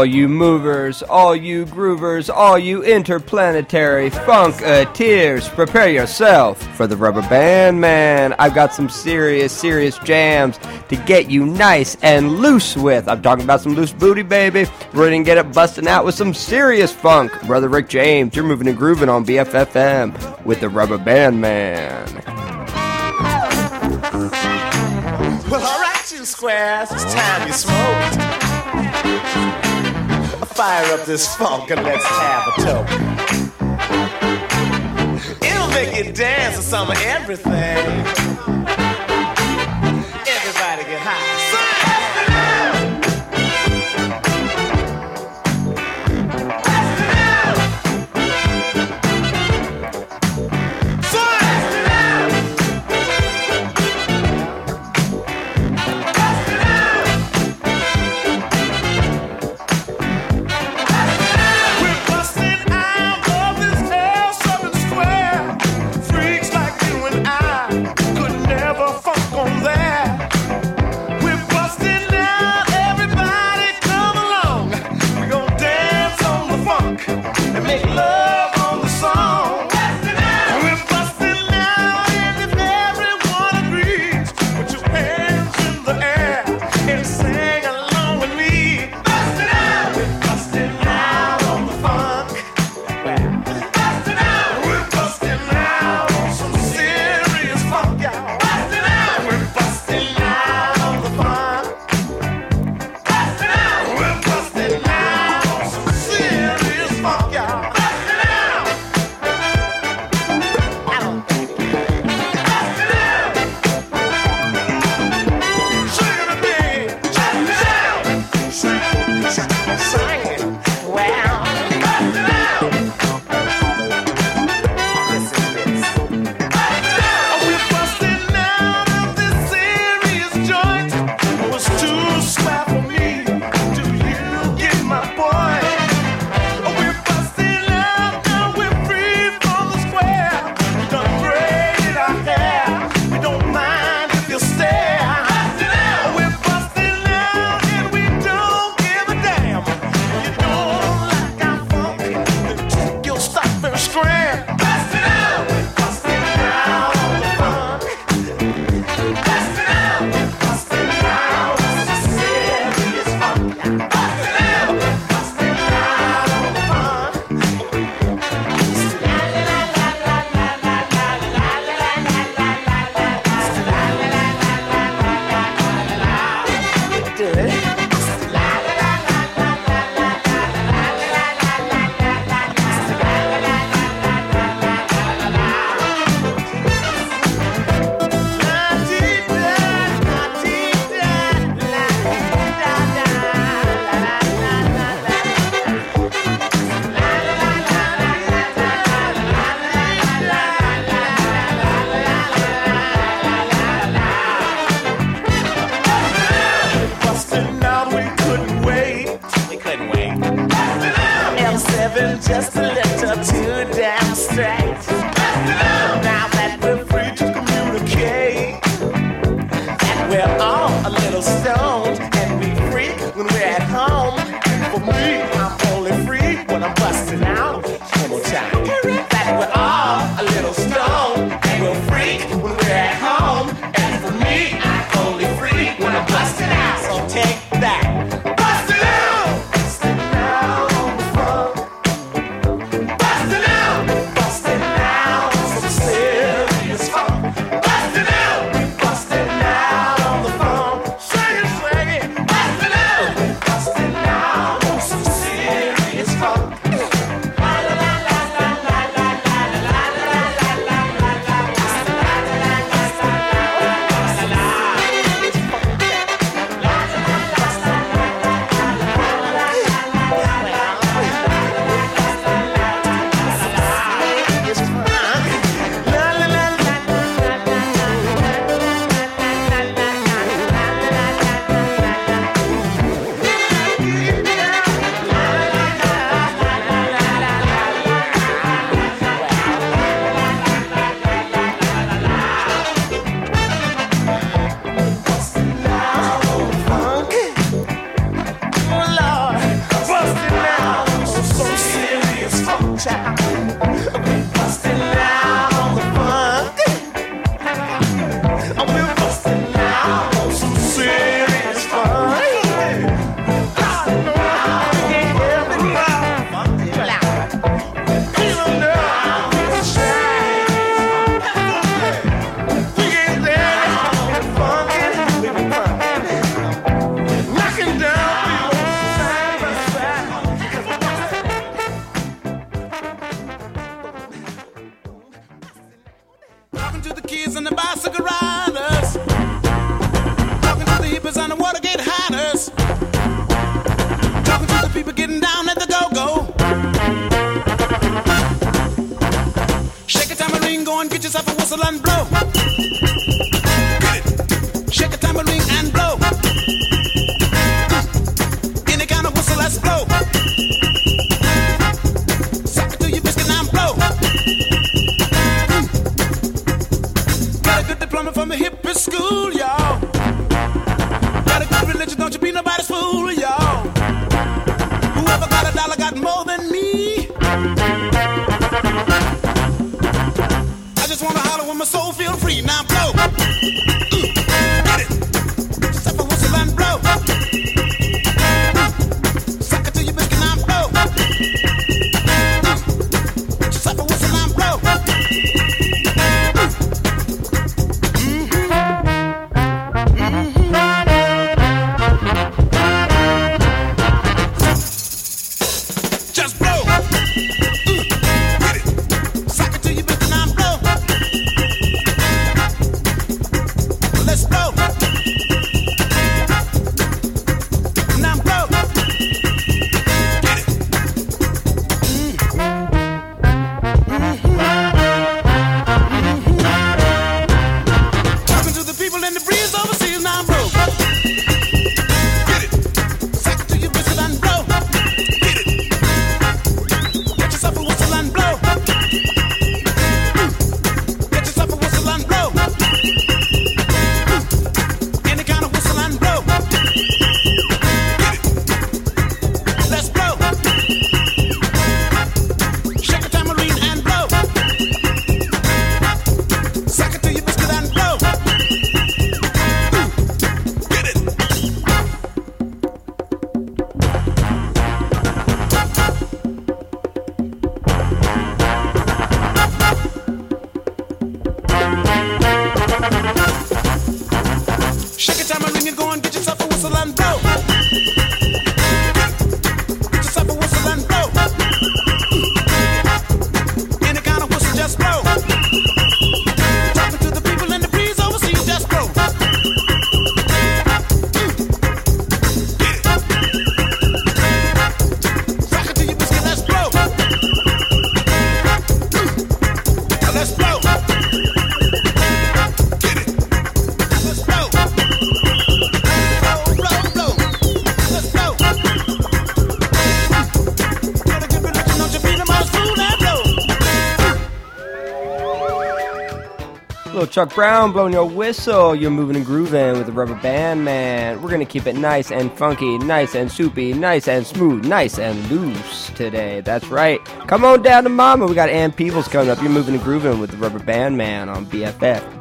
All you movers, all you groovers, all you interplanetary funketeers, prepare yourself for the rubber band man. I've got some serious, serious jams to get you nice and loose with. I'm talking about some loose booty, baby. We're gonna get it busting out with some serious funk. Brother Rick James, you're moving and grooving on BFF.FM with the rubber band man. Well, all right, you squares, it's time you smoked fire up this funk and let's have a toast. It'll make you dance to some of everything. Chuck Brown blowing your whistle. You're moving and grooving with the Rubber Band Man. We're gonna keep it nice and funky, nice and soupy, nice and smooth, nice and loose today. That's right. Come on down to Mama. We got Ann Peebles coming up. You're moving and grooving with the Rubber Band Man on BFF.FM.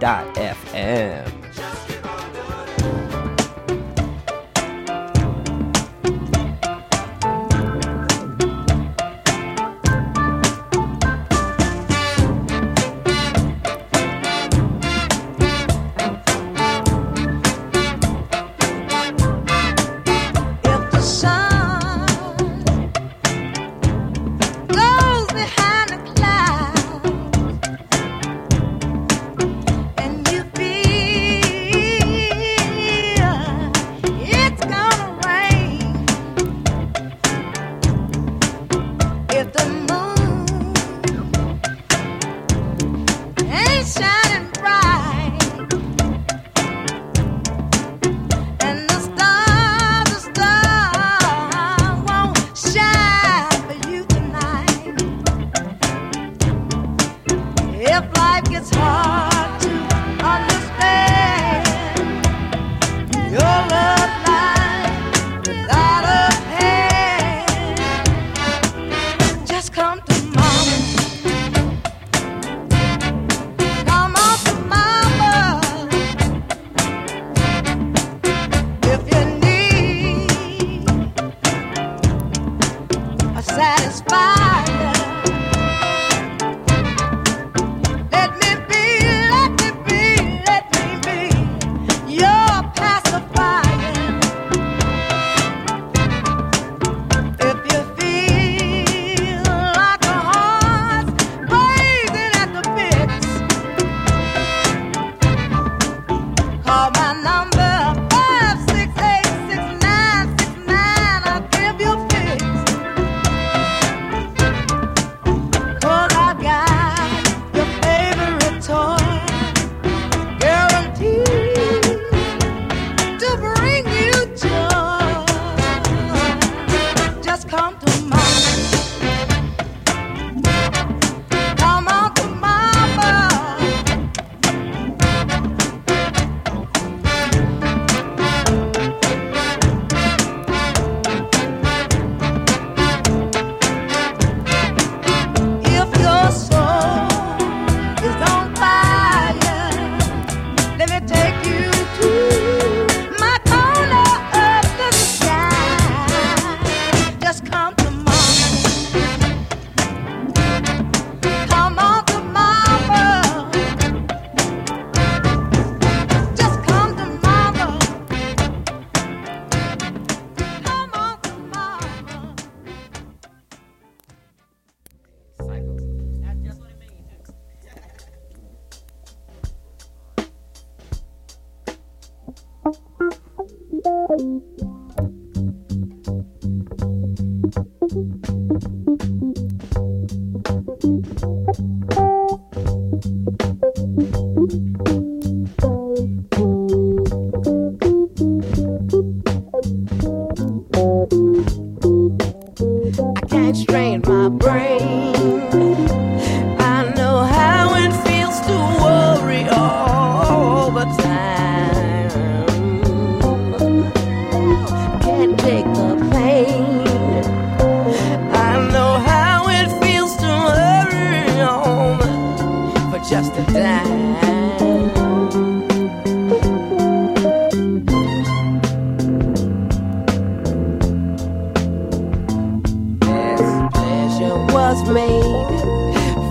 made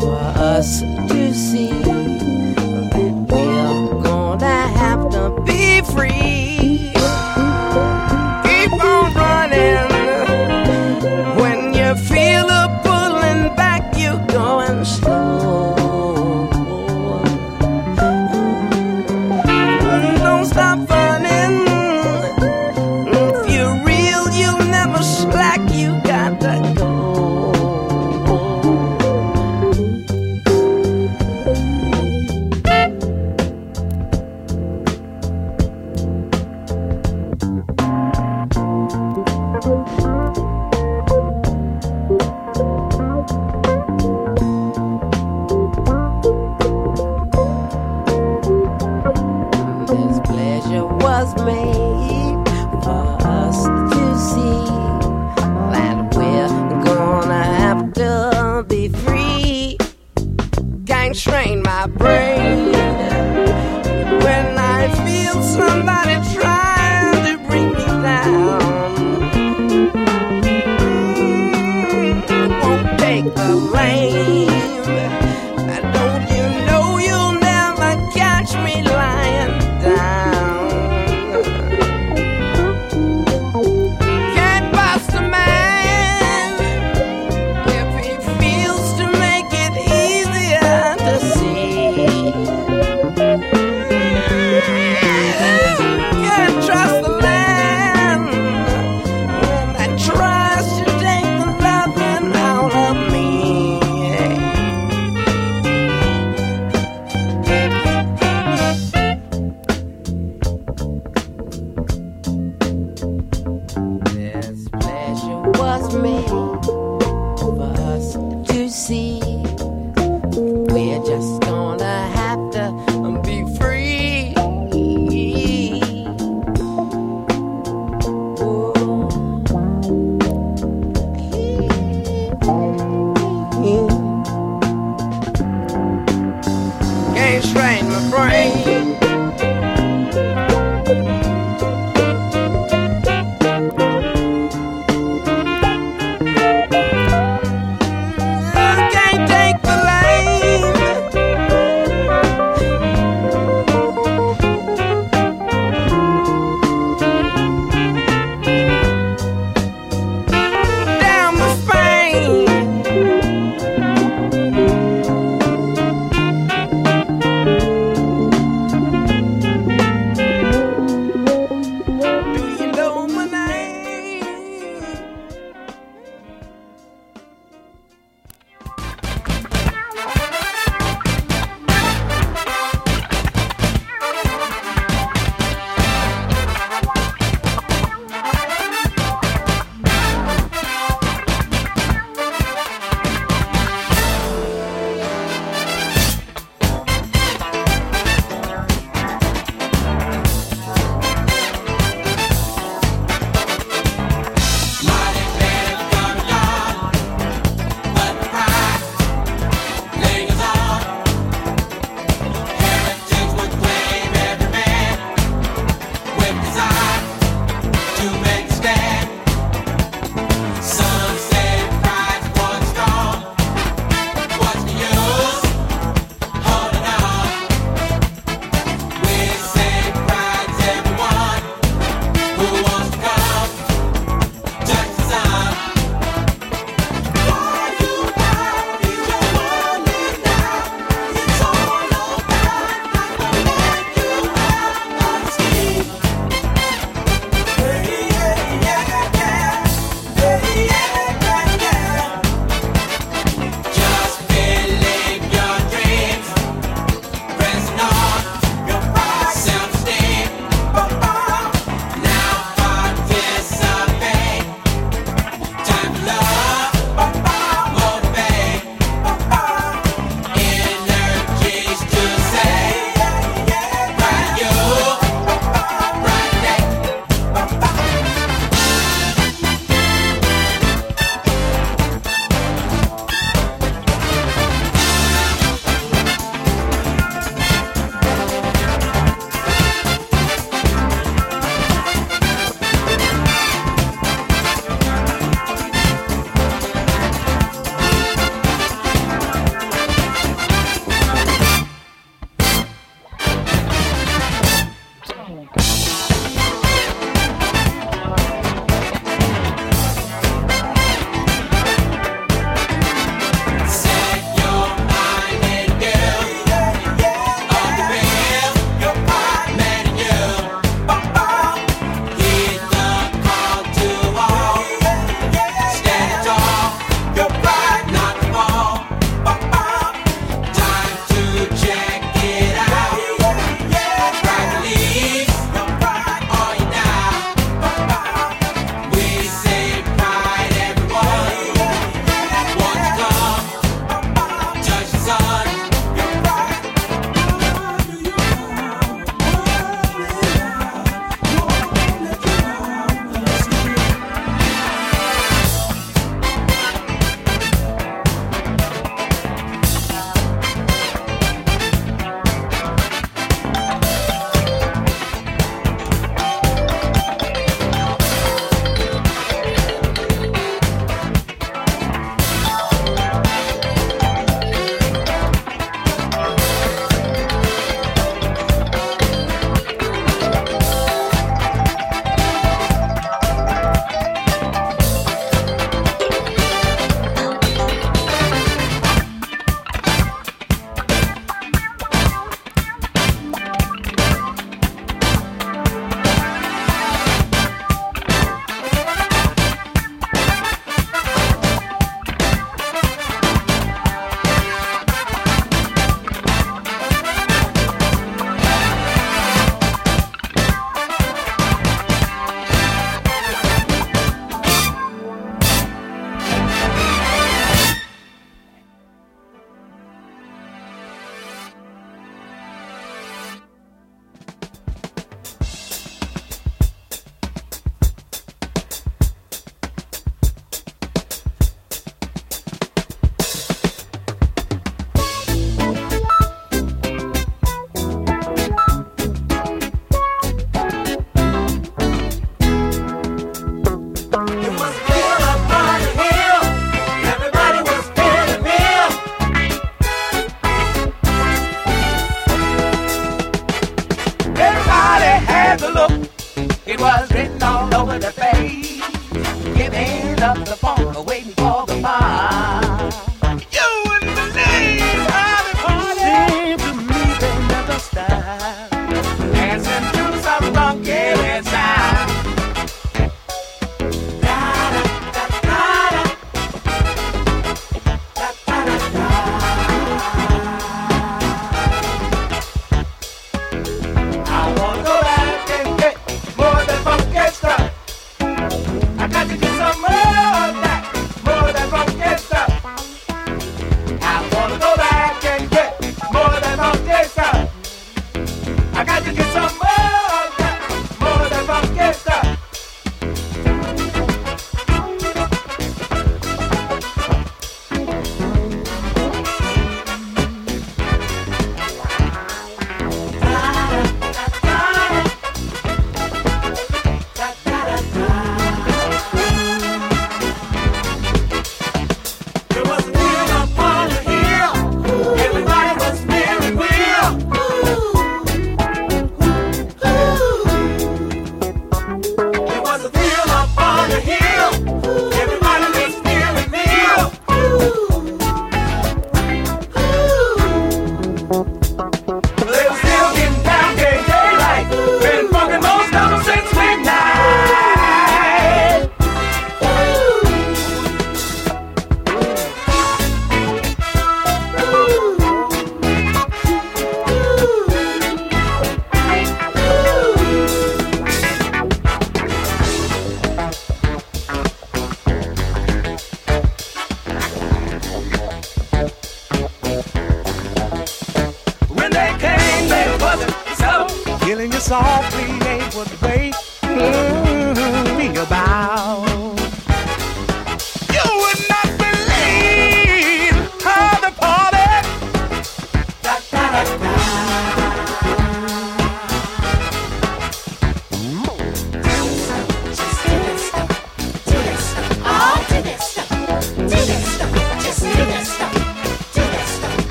for us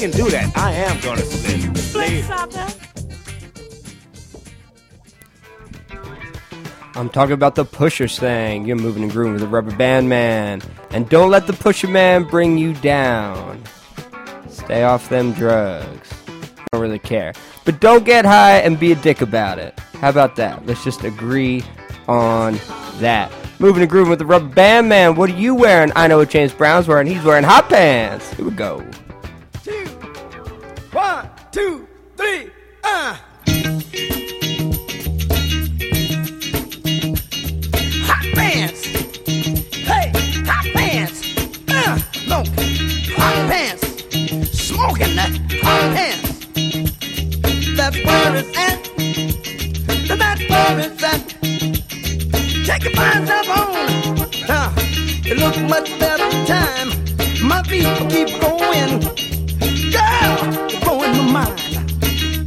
can do that. I am gonna slip. Flip I'm talking about the pushers thing. You're moving and grooving with the rubber band man. And don't let the pusher man bring you down. Stay off them drugs. I don't really care. But don't get high and be a dick about it. How about that? Let's just agree on that. Moving and grooving with the rubber band man. What are you wearing? I know what James Brown's wearing. He's wearing hot pants. Here we go. keep going. Girl, blowing my mind.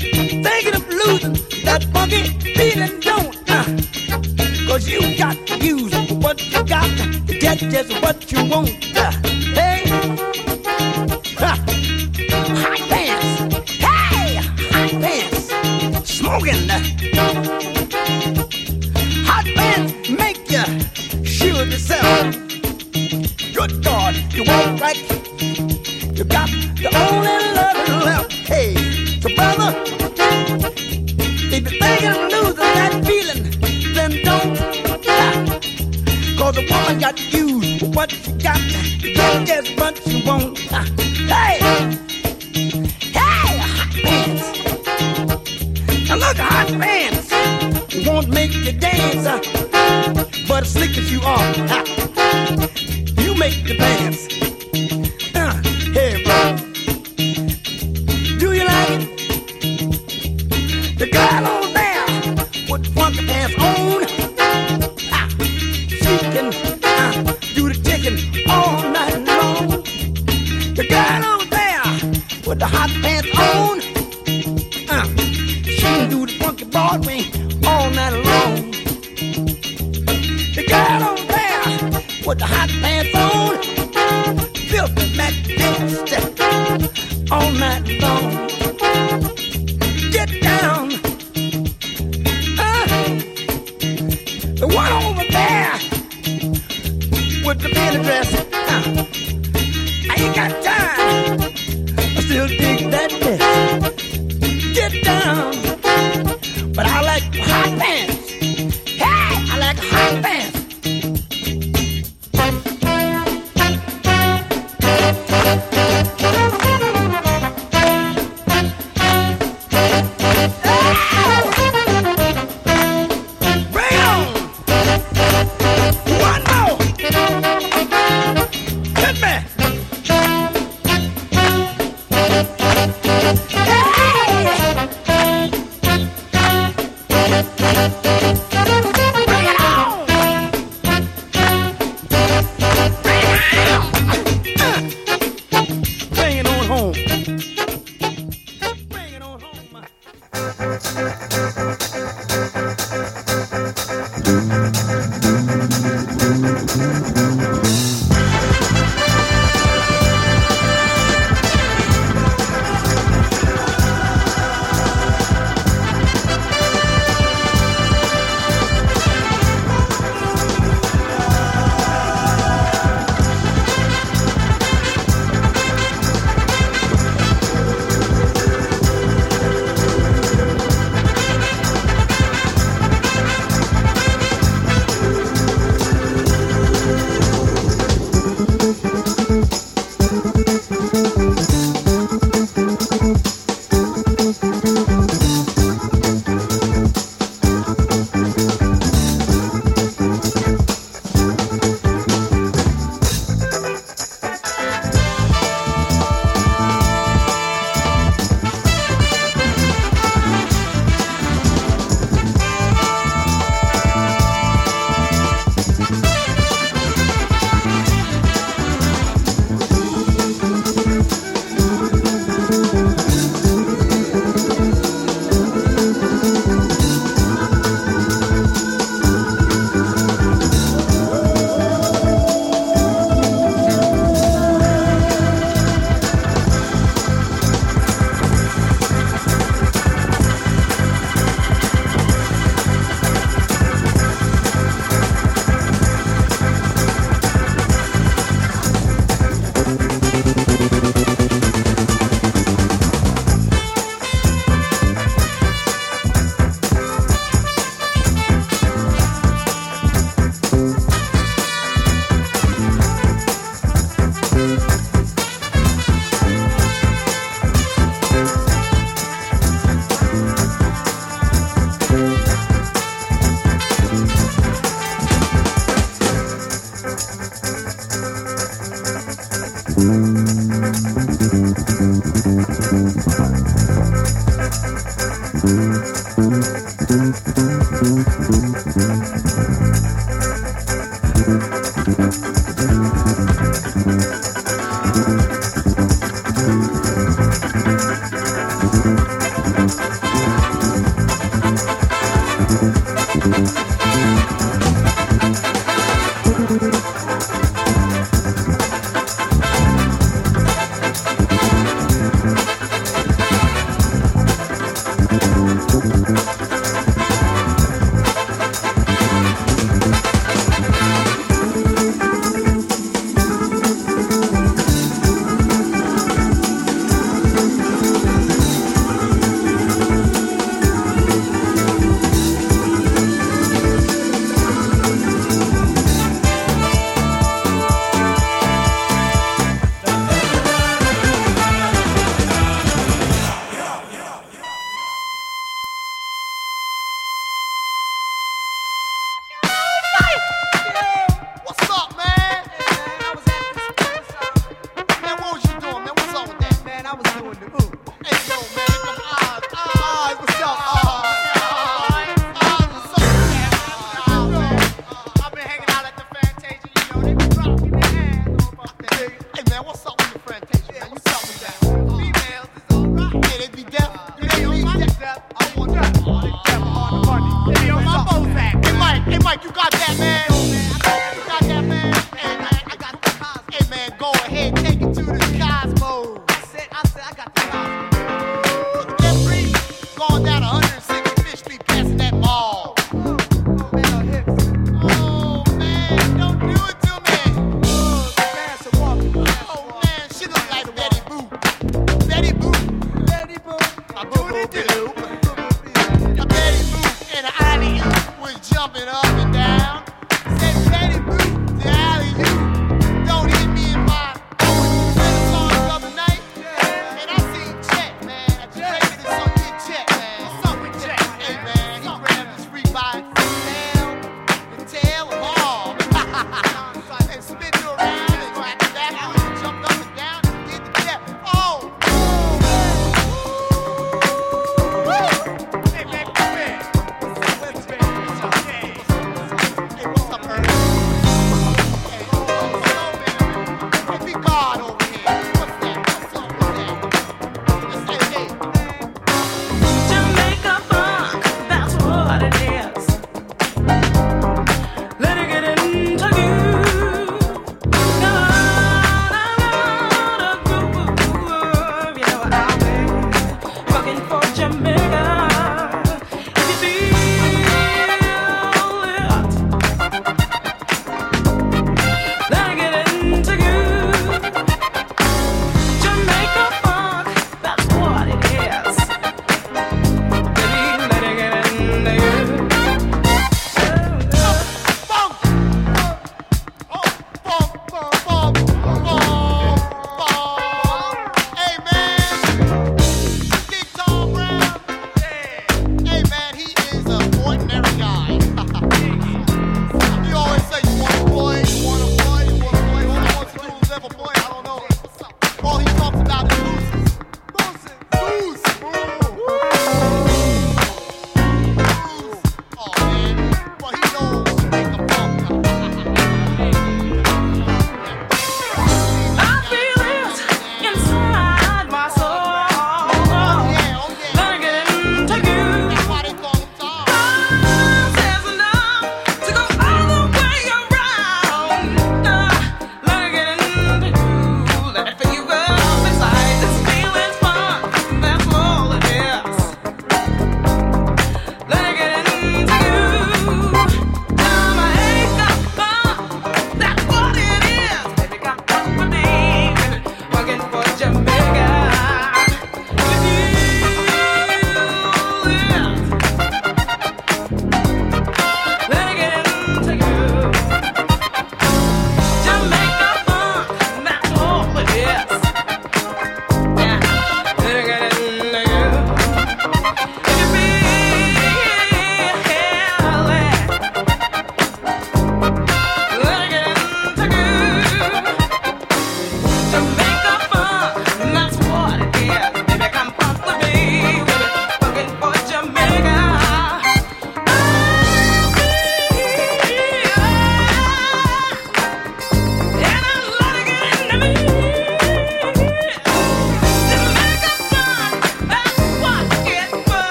Thinking of losing that funky feeling, don't I? Cause you got to use what you got to get just what you want. Uh. you are. Boop. I boo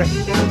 ready.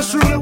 Is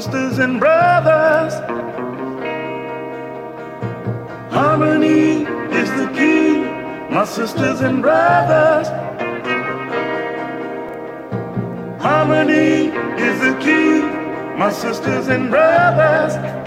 sisters and brothers. Harmony is the key, my sisters and brothers. Harmony is the key, my sisters and brothers.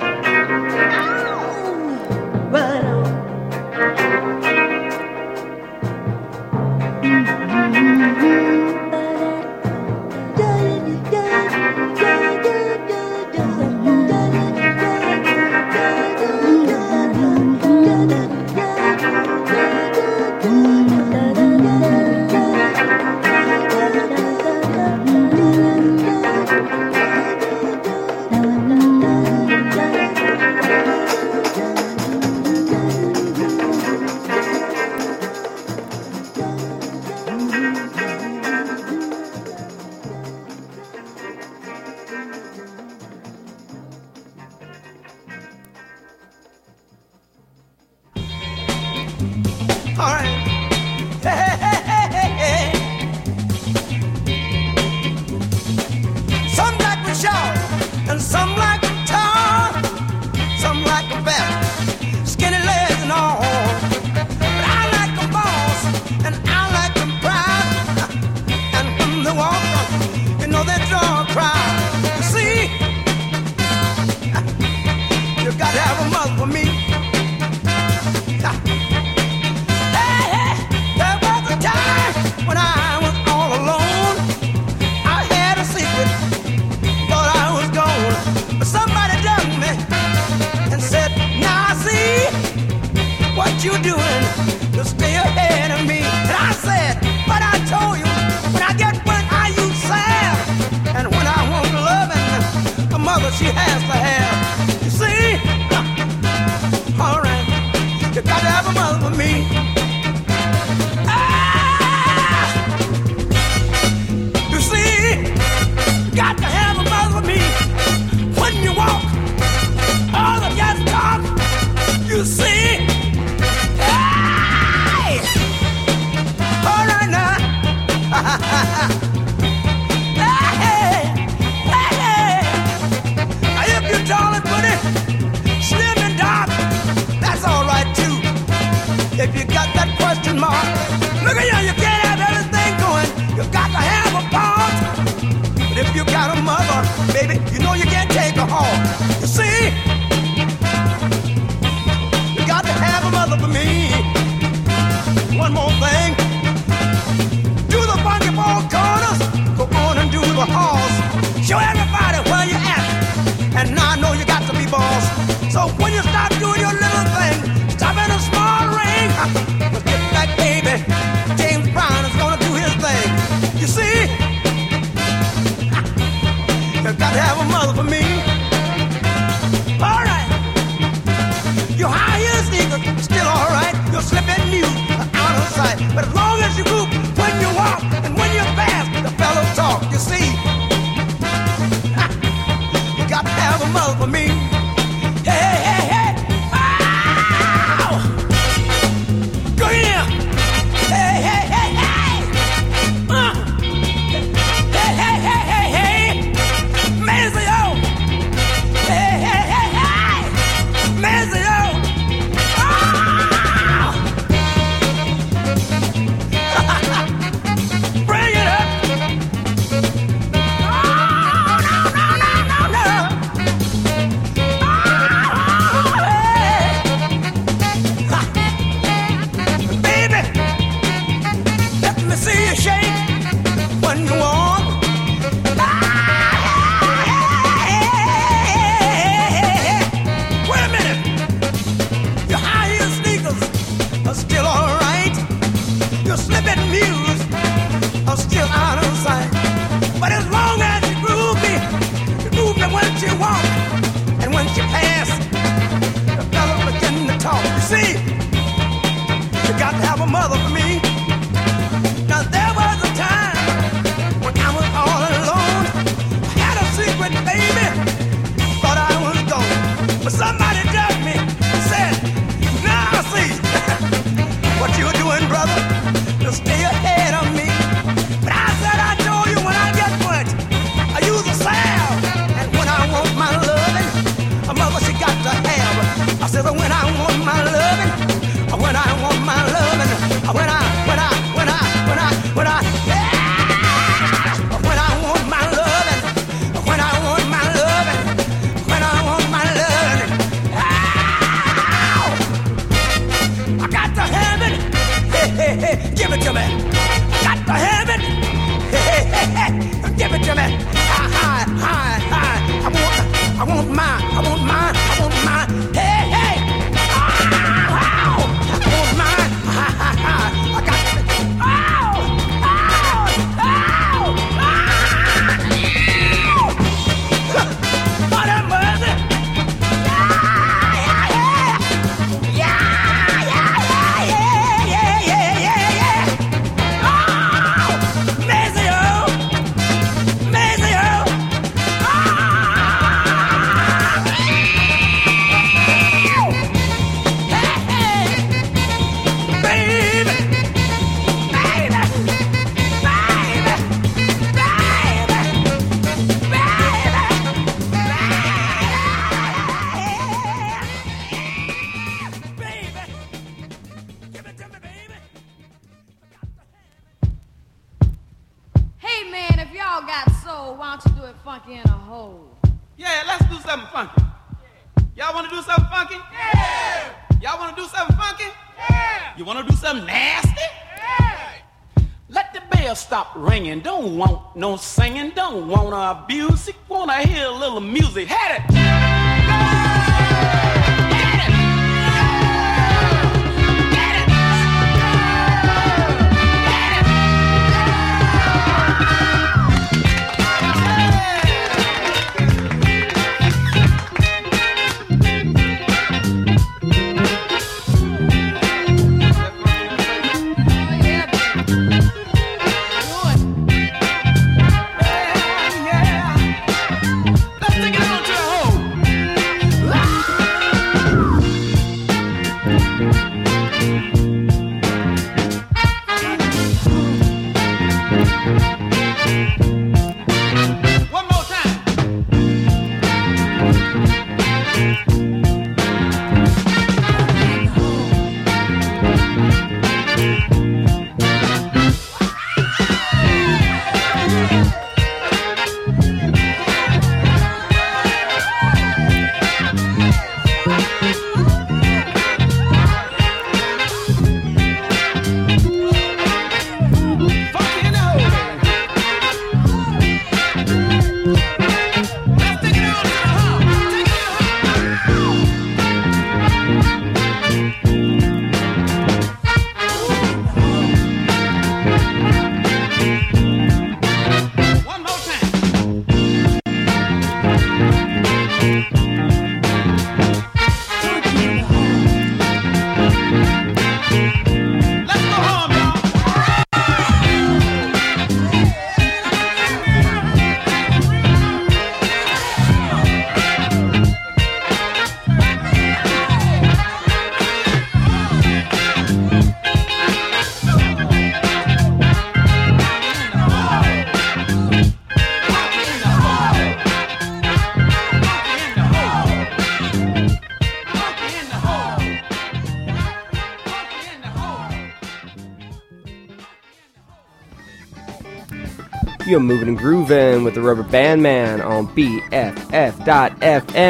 You're moving and grooving with the Rubber Band Man on BFF.FM.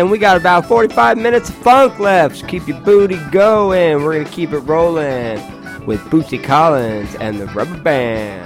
We got about 45 minutes of funk left. Keep your booty going. We're going to keep it rolling with Bootsy Collins and the Rubber Band.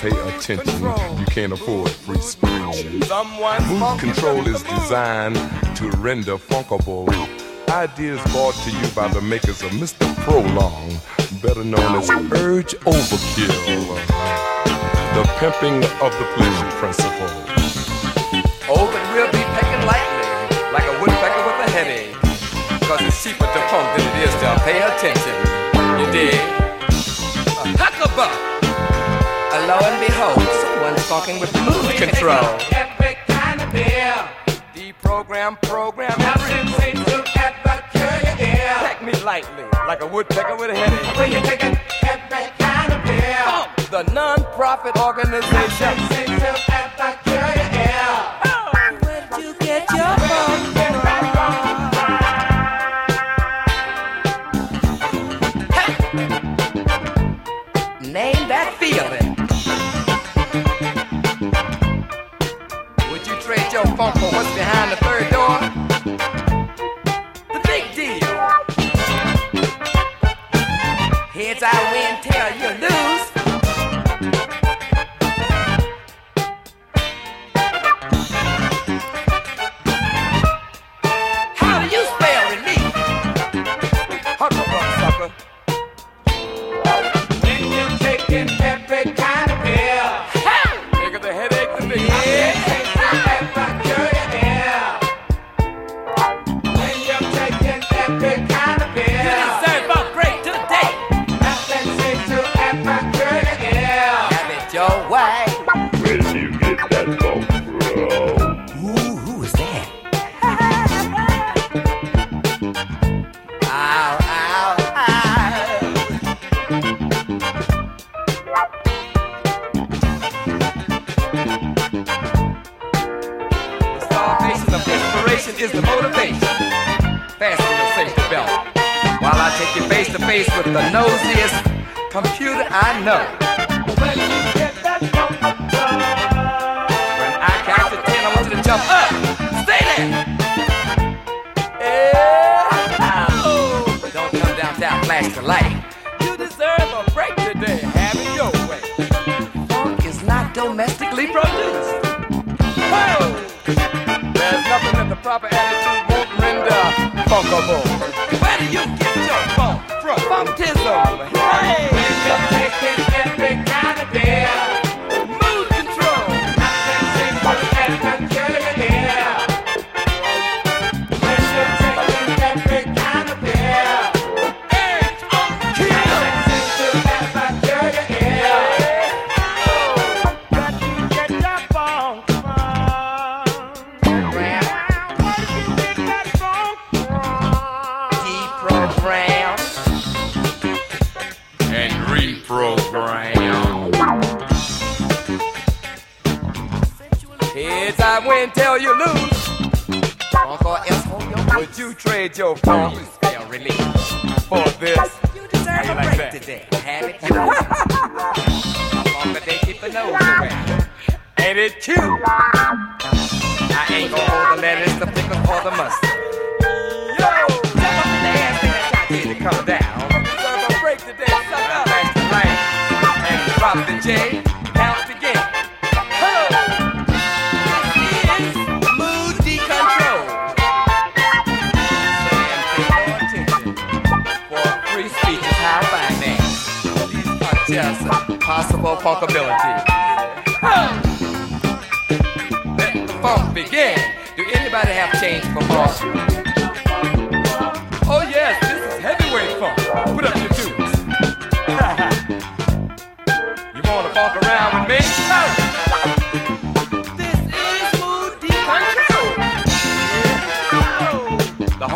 Pay attention, you can't afford free speech. Mood control is designed to render funkable ideas brought to you by the makers of Mr. Prolong, better known as Urge Overkill, the pimping of the pleasure principle. Oh, but we'll be pecking lightly, like a woodpecker with a headache, because it's cheaper to pump than it is to pay attention. You dig? lo and behold, someone's fucking with mood control. Every kind of beer. Deprogram, program, program. look at ever cure ear. Peck me lightly, like a woodpecker with a headache. Will you take every kind of beer? Oh, the non-profit organization. Nothing seems to ever cure funk for. What's behind the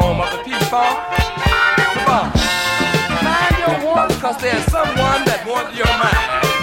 home of the people. come on. mind your wants, cause there's someone that wants your mind.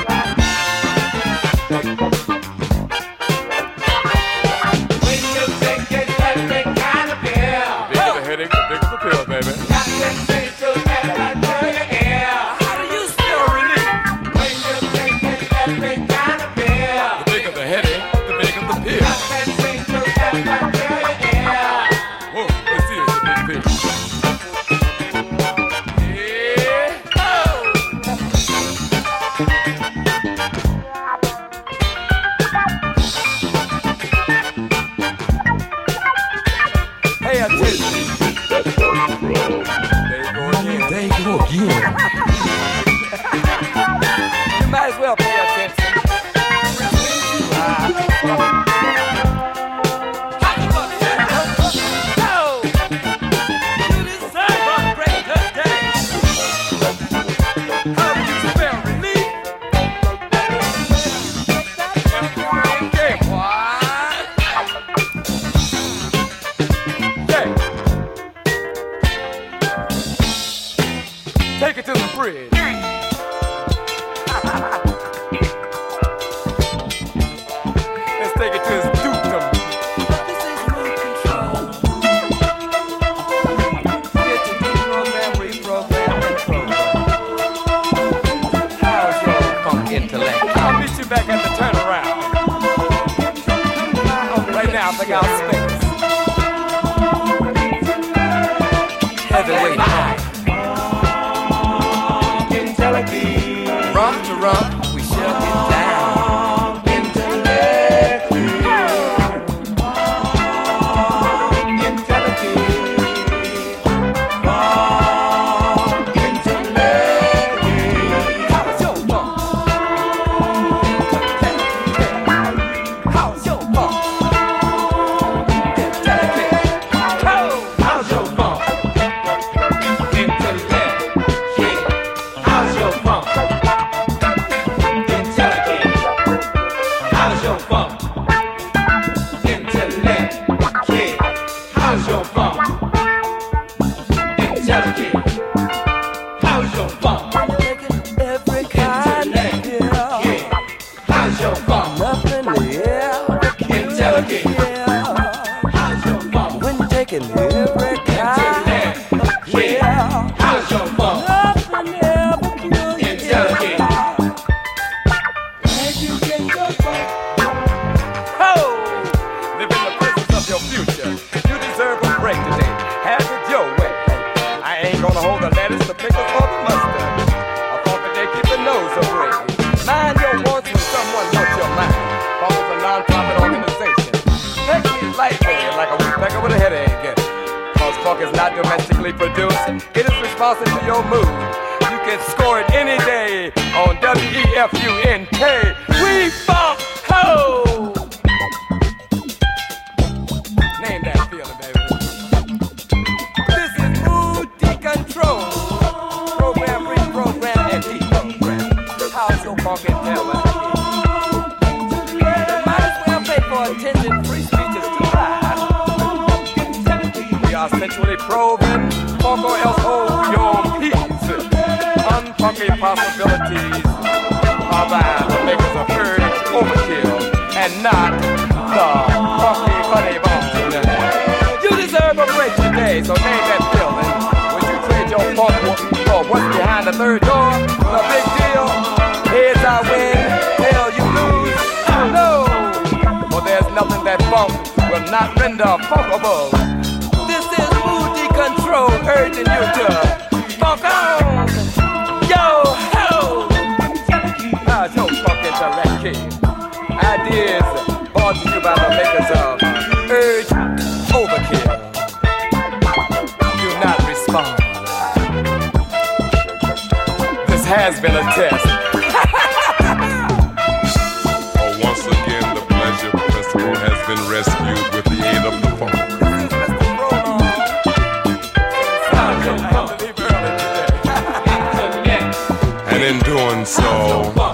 improving, fuck or else oh, hold your peace. Unfucking possibilities are thine. The niggas are overkill and not the funky honey bone. You deserve a break today, so name that feeling. Would you trade your fuck for what's behind the third door? The big deal. Heads I win, hell you lose. No, for there's nothing that funk will not render funkable control urging you to fuck on. Yo, ho! Ah, no fucking direction. Ideas brought to you by the makers of Urge Overkill. Do not respond. This has been a test. oh, once again, the pleasure festival has been rest. been doing so.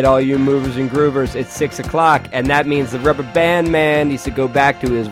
Right, all you movers and groovers, it's 6 o'clock, and that means the rubber band man needs to go back to his